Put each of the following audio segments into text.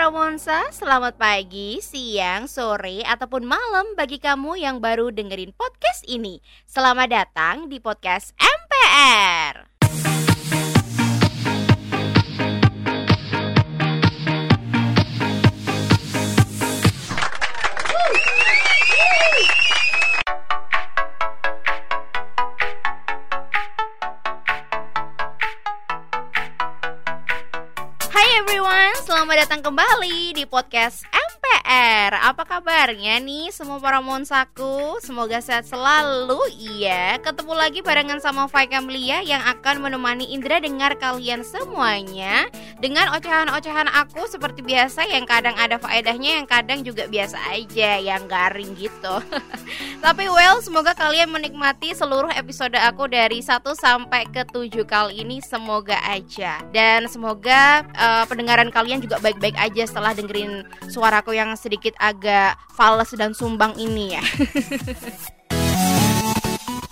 para Monsa, selamat pagi, siang, sore, ataupun malam bagi kamu yang baru dengerin podcast ini. Selamat datang di podcast MPR. Datang kembali di podcast MPR Apa kabarnya nih semua para monsaku? Semoga sehat selalu Iya, ketemu lagi barengan sama Fai Kamlia Yang akan menemani Indra dengar kalian semuanya Dengan ocehan-ocehan aku seperti biasa Yang kadang ada faedahnya, yang kadang juga biasa aja Yang garing gitu. Tapi well, semoga kalian menikmati seluruh episode aku dari 1 sampai ke 7 kali ini. Semoga aja. Dan semoga uh, pendengaran kalian juga baik-baik aja setelah dengerin suaraku yang sedikit agak fals dan sumbang ini ya.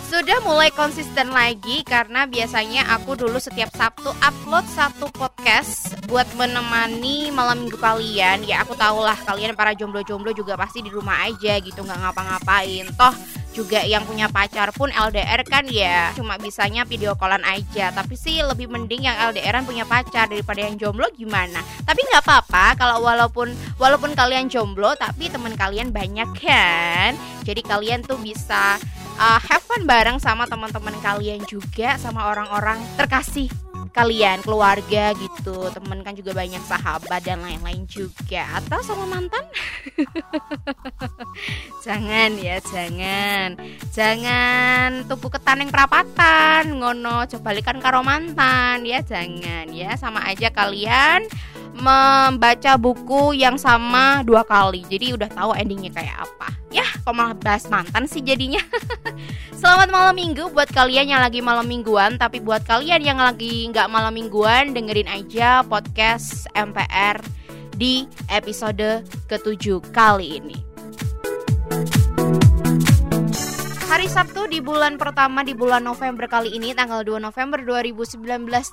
Sudah mulai konsisten lagi karena biasanya aku dulu setiap Sabtu upload satu podcast buat menemani malam minggu kalian. Ya aku tahu lah kalian para jomblo-jomblo juga pasti di rumah aja gitu nggak ngapa-ngapain. Toh juga yang punya pacar pun LDR kan ya cuma bisanya video callan aja. Tapi sih lebih mending yang LDRan punya pacar daripada yang jomblo gimana. Tapi nggak apa-apa kalau walaupun walaupun kalian jomblo tapi teman kalian banyak kan. Jadi kalian tuh bisa uh, have fun bareng sama teman-teman kalian juga sama orang-orang terkasih kalian keluarga gitu. Temen kan juga banyak sahabat dan lain-lain juga. Atau sama mantan? Jangan ya jangan. Jangan tubuh ketaneng perapatan ngono. Coba balikan karo mantan ya jangan ya. Sama aja kalian membaca buku yang sama dua kali. Jadi udah tahu endingnya kayak apa kok malah bahas mantan sih jadinya. Selamat malam minggu buat kalian yang lagi malam mingguan Tapi buat kalian yang lagi nggak malam mingguan Dengerin aja podcast MPR di episode ketujuh kali ini Hari Sabtu di bulan pertama di bulan November kali ini tanggal 2 November 2019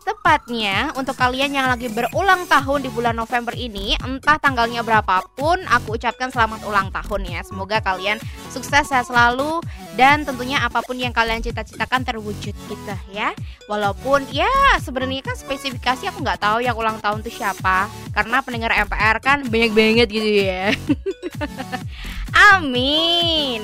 tepatnya untuk kalian yang lagi berulang tahun di bulan November ini entah tanggalnya berapapun aku ucapkan selamat ulang tahun ya. Semoga kalian sukses sehat selalu dan tentunya apa pun yang kalian cita-citakan terwujud gitu ya. Walaupun ya sebenarnya kan spesifikasi aku nggak tahu yang ulang tahun itu siapa karena pendengar MPR kan banyak banget gitu ya. Amin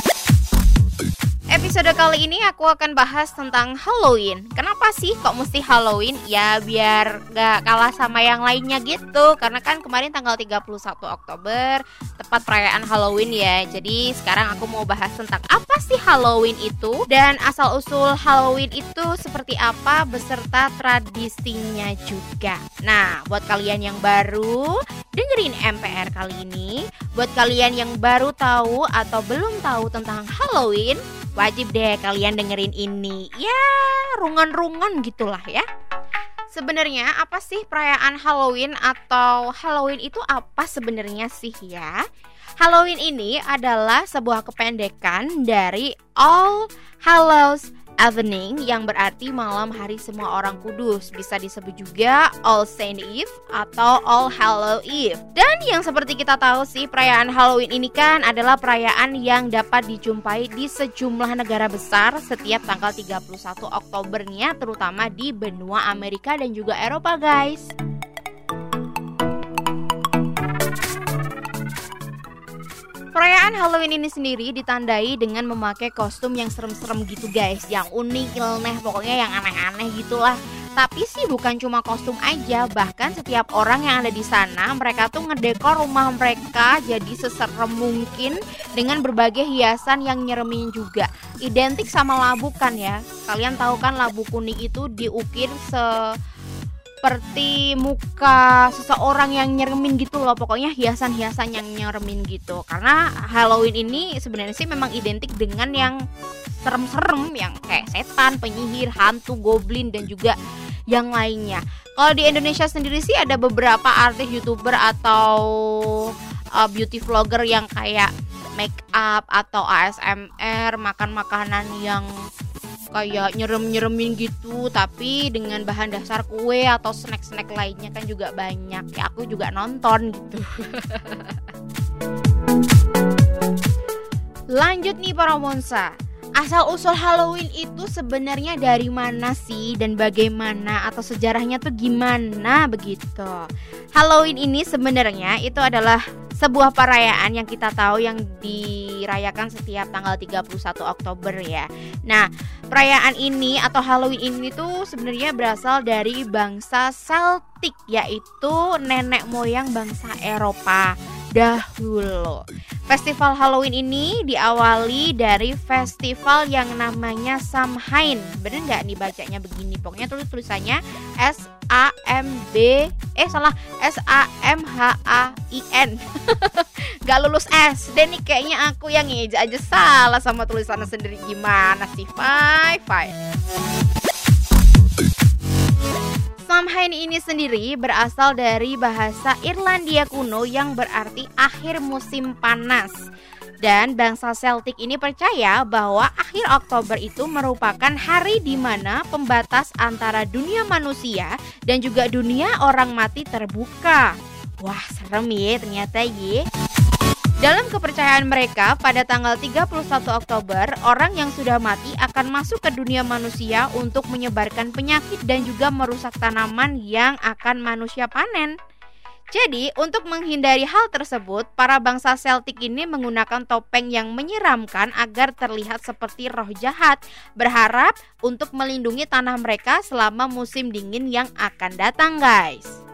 Episode kali ini aku akan bahas tentang Halloween. Kenapa sih kok mesti Halloween? Ya biar gak kalah sama yang lainnya gitu. Karena kan kemarin tanggal 31 Oktober Tepat perayaan Halloween ya. Jadi sekarang aku mau bahas tentang apa sih Halloween itu? Dan asal-usul Halloween itu seperti apa Beserta tradisinya juga. Nah buat kalian yang baru dengerin MPR kali ini. Buat kalian yang baru tahu atau belum tahu tentang Halloween Wajib deh kalian dengerin ini Ya rungan-rungan gitulah ya Sebenarnya apa sih perayaan Halloween atau Halloween itu apa sebenarnya sih ya? Halloween ini adalah sebuah kependekan dari All Hallows Evening yang berarti malam hari semua orang kudus. Bisa disebut juga All Saint Eve atau All Hallow Eve. Dan yang seperti kita tahu sih perayaan Halloween ini kan adalah perayaan yang dapat dijumpai di sejumlah negara besar Setiap tanggal 31 Oktobernya terutama di benua Amerika dan juga Eropa guys Perayaan Halloween ini sendiri ditandai dengan memakai kostum yang serem-serem gitu guys Yang unik, nyeleneh, pokoknya yang aneh-aneh gitulah tapi sih bukan cuma kostum aja, bahkan setiap orang yang ada di sana mereka tuh ngedekor rumah mereka jadi seserem mungkin dengan berbagai hiasan yang nyeremin juga. Identik sama labu kan ya. Kalian tahu kan labu kuning itu diukir se seperti muka seseorang yang nyeremin gitu loh pokoknya hiasan-hiasan yang nyeremin gitu karena Halloween ini sebenarnya sih memang identik dengan yang serem-serem yang kayak setan, penyihir, hantu, goblin dan juga yang lainnya. Kalau di Indonesia sendiri sih ada beberapa artis youtuber atau uh, beauty vlogger yang kayak make up atau ASMR makan makanan yang kayak nyerem-nyeremin gitu tapi dengan bahan dasar kue atau snack-snack lainnya kan juga banyak. Ya aku juga nonton gitu. Lanjut nih para monsa. Asal usul Halloween itu sebenarnya dari mana sih? Dan bagaimana? Atau sejarahnya tuh gimana begitu? Halloween ini sebenarnya itu adalah sebuah perayaan yang kita tahu yang dirayakan setiap tanggal 31 Oktober ya. Nah, perayaan ini atau Halloween ini tuh sebenarnya berasal dari bangsa Celtic yaitu nenek moyang bangsa Eropa dahulu. Festival Halloween ini diawali dari festival yang namanya Samhain. Bener nggak nih bacanya begini? Pokoknya tulis tulisannya S A M B eh salah S A M H A I N. gak lulus S. Dan nih kayaknya aku yang ngeja aja salah sama tulisannya sendiri gimana sih? Bye bye. Samhain ini sendiri berasal dari bahasa Irlandia kuno yang berarti akhir musim panas. Dan bangsa Celtic ini percaya bahwa akhir Oktober itu merupakan hari di mana pembatas antara dunia manusia dan juga dunia orang mati terbuka. Wah, serem ya ternyata ya. Dalam kepercayaan mereka, pada tanggal 31 Oktober, orang yang sudah mati akan masuk ke dunia manusia untuk menyebarkan penyakit dan juga merusak tanaman yang akan manusia panen. Jadi, untuk menghindari hal tersebut, para bangsa Celtic ini menggunakan topeng yang menyeramkan agar terlihat seperti roh jahat, berharap untuk melindungi tanah mereka selama musim dingin yang akan datang, guys.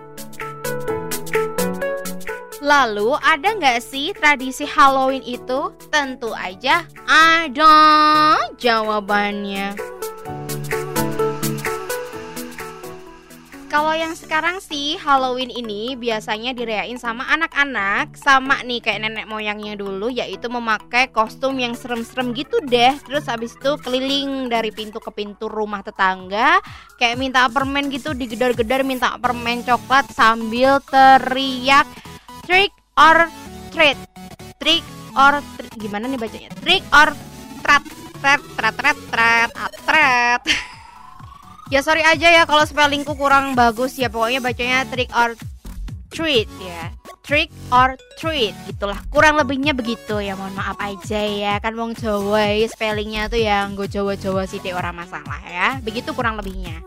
Lalu ada nggak sih tradisi Halloween itu? Tentu aja ada jawabannya. Kalau yang sekarang sih Halloween ini biasanya dirayain sama anak-anak Sama nih kayak nenek moyangnya dulu Yaitu memakai kostum yang serem-serem gitu deh Terus habis itu keliling dari pintu ke pintu rumah tetangga Kayak minta permen gitu digedar-gedar minta permen coklat Sambil teriak trick or treat. Trick or treat. gimana nih bacanya? Trick or treat treat treat treat treat treat ya sorry aja ya kalau spellingku kurang bagus ya. Pokoknya bacanya trick or treat ya. Trick or treat gitulah. Kurang lebihnya begitu ya. Mohon maaf aja ya. Kan wong Jawa ya, spellingnya tuh yang gue Jawa Jawa sih orang masalah ya. Begitu kurang lebihnya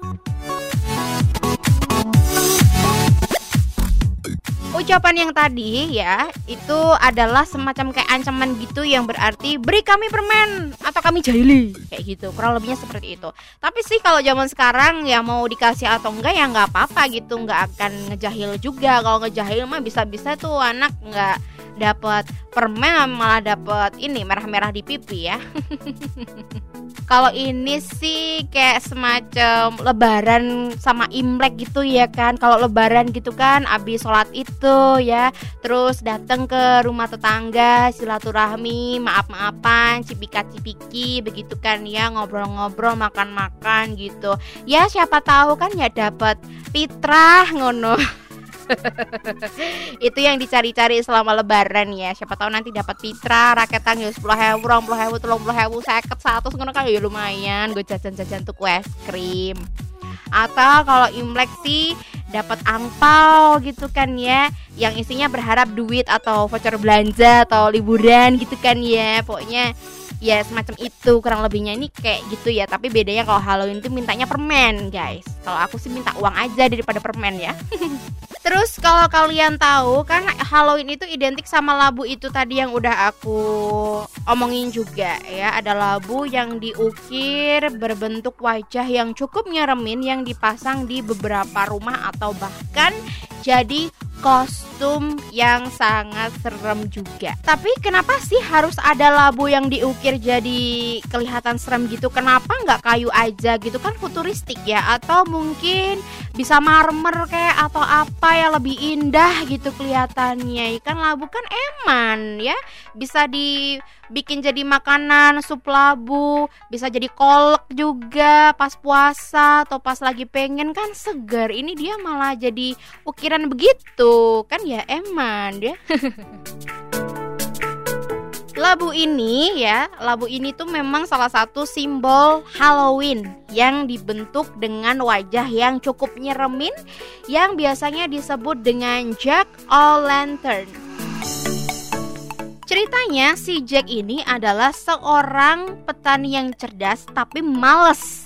ucapan yang tadi ya itu adalah semacam kayak ancaman gitu yang berarti beri kami permen atau kami jahili. Kayak gitu kurang lebihnya seperti itu. Tapi sih kalau zaman sekarang ya mau dikasih atau enggak ya nggak apa-apa gitu nggak akan ngejahil juga. Kalau ngejahil mah bisa-bisa tuh anak nggak dapat permen malah dapat ini merah-merah di pipi ya Kalau ini sih kayak semacam lebaran sama Imlek gitu ya kan. Kalau lebaran gitu kan abis sholat itu ya, terus datang ke rumah tetangga, silaturahmi, maaf-maafan, cipika-cipiki begitu kan ya, ngobrol-ngobrol, makan-makan gitu. Ya siapa tahu kan ya dapat fitrah ngono. itu yang dicari-cari selama lebaran ya. Siapa tahu nanti dapat pitra raketan ya sepuluh hebu rong puluh hebu telung puluh hebu seket satu ngono kan? Ya lumayan gue jajan-jajan tuh es krim. Atau kalau imlek sih dapat angpau gitu kan ya yang isinya berharap duit atau voucher belanja atau liburan gitu kan ya. Pokoknya ya semacam itu kurang lebihnya. Ini kayak gitu ya tapi bedanya kalau Halloween itu mintanya permen guys. Kalau aku sih minta uang aja daripada permen ya Terus kalau kalian tahu kan Halloween itu identik sama labu itu tadi yang udah aku omongin juga ya. Ada labu yang diukir berbentuk wajah yang cukup nyeremin yang dipasang di beberapa rumah atau bahkan jadi kostum yang sangat serem juga. Tapi kenapa sih harus ada labu yang diukir jadi kelihatan serem gitu? Kenapa nggak kayu aja gitu kan futuristik ya? Atau mungkin bisa marmer kayak atau apa ya lebih indah gitu kelihatannya? Ikan labu kan eman ya, bisa dibikin jadi makanan sup labu, bisa jadi kolek juga pas puasa atau pas lagi pengen kan segar. Ini dia malah jadi ukiran begitu kan ya eman ya Labu ini ya, labu ini tuh memang salah satu simbol Halloween yang dibentuk dengan wajah yang cukup nyeremin yang biasanya disebut dengan Jack o' Lantern. Ceritanya si Jack ini adalah seorang petani yang cerdas tapi males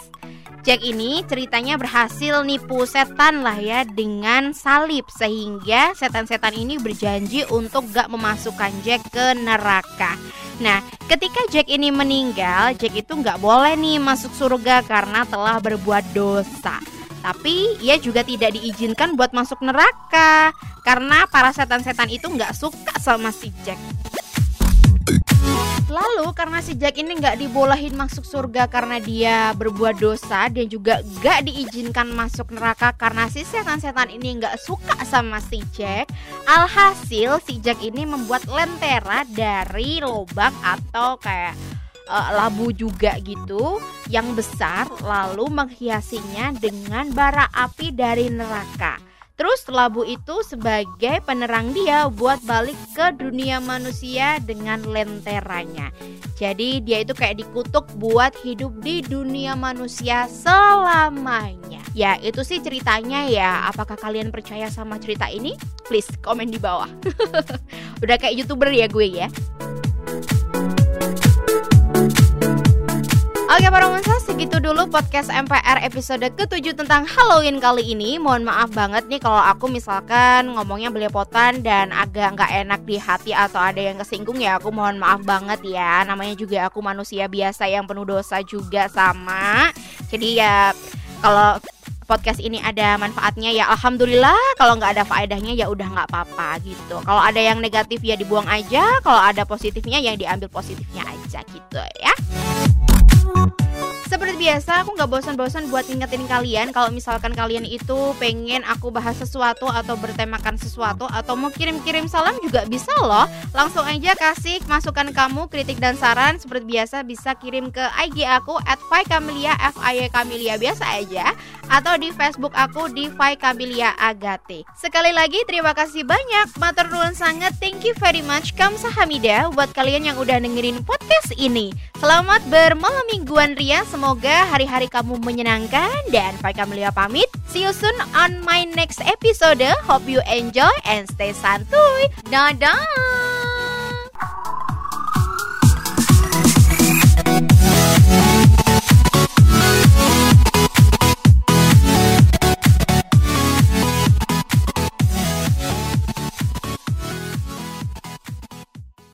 Jack ini ceritanya berhasil nipu setan lah ya dengan salib sehingga setan-setan ini berjanji untuk gak memasukkan Jack ke neraka. Nah, ketika Jack ini meninggal, Jack itu gak boleh nih masuk surga karena telah berbuat dosa. Tapi ia juga tidak diizinkan buat masuk neraka karena para setan-setan itu gak suka sama si Jack. Lalu karena si Jack ini nggak dibolehin masuk surga karena dia berbuat dosa dan juga nggak diizinkan masuk neraka karena si setan-setan ini nggak suka sama si Jack. Alhasil si Jack ini membuat lentera dari lubang atau kayak uh, labu juga gitu yang besar lalu menghiasinya dengan bara api dari neraka. Terus labu itu sebagai penerang dia buat balik ke dunia manusia dengan lenteranya. Jadi dia itu kayak dikutuk buat hidup di dunia manusia selamanya. Ya itu sih ceritanya ya. Apakah kalian percaya sama cerita ini? Please komen di bawah. Udah kayak youtuber ya gue ya. Oke para monster, segitu dulu podcast MPR episode ke-7 tentang Halloween kali ini. Mohon maaf banget nih kalau aku misalkan ngomongnya belepotan dan agak nggak enak di hati atau ada yang kesinggung ya Aku mohon maaf banget ya. Namanya juga aku manusia biasa yang penuh dosa juga sama. Jadi ya kalau podcast ini ada manfaatnya ya alhamdulillah. Kalau nggak ada faedahnya ya udah nggak apa-apa gitu. Kalau ada yang negatif ya dibuang aja. Kalau ada positifnya yang diambil positifnya aja gitu ya seperti biasa, aku nggak bosan-bosan buat ingetin kalian kalau misalkan kalian itu pengen aku bahas sesuatu atau bertemakan sesuatu atau mau kirim-kirim salam juga bisa loh. Langsung aja kasih masukan kamu, kritik dan saran seperti biasa bisa kirim ke IG aku at Kamilia F I Kamilia biasa aja atau di Facebook aku di Kamilia Agate. Sekali lagi terima kasih banyak, matur nuwun sangat, thank you very much Kamsahamida buat kalian yang udah dengerin podcast ini. Selamat bermalam mingguan Ria, semoga hari-hari kamu menyenangkan dan Pak Kamelia pamit. See you soon on my next episode. Hope you enjoy and stay santuy. Dadah.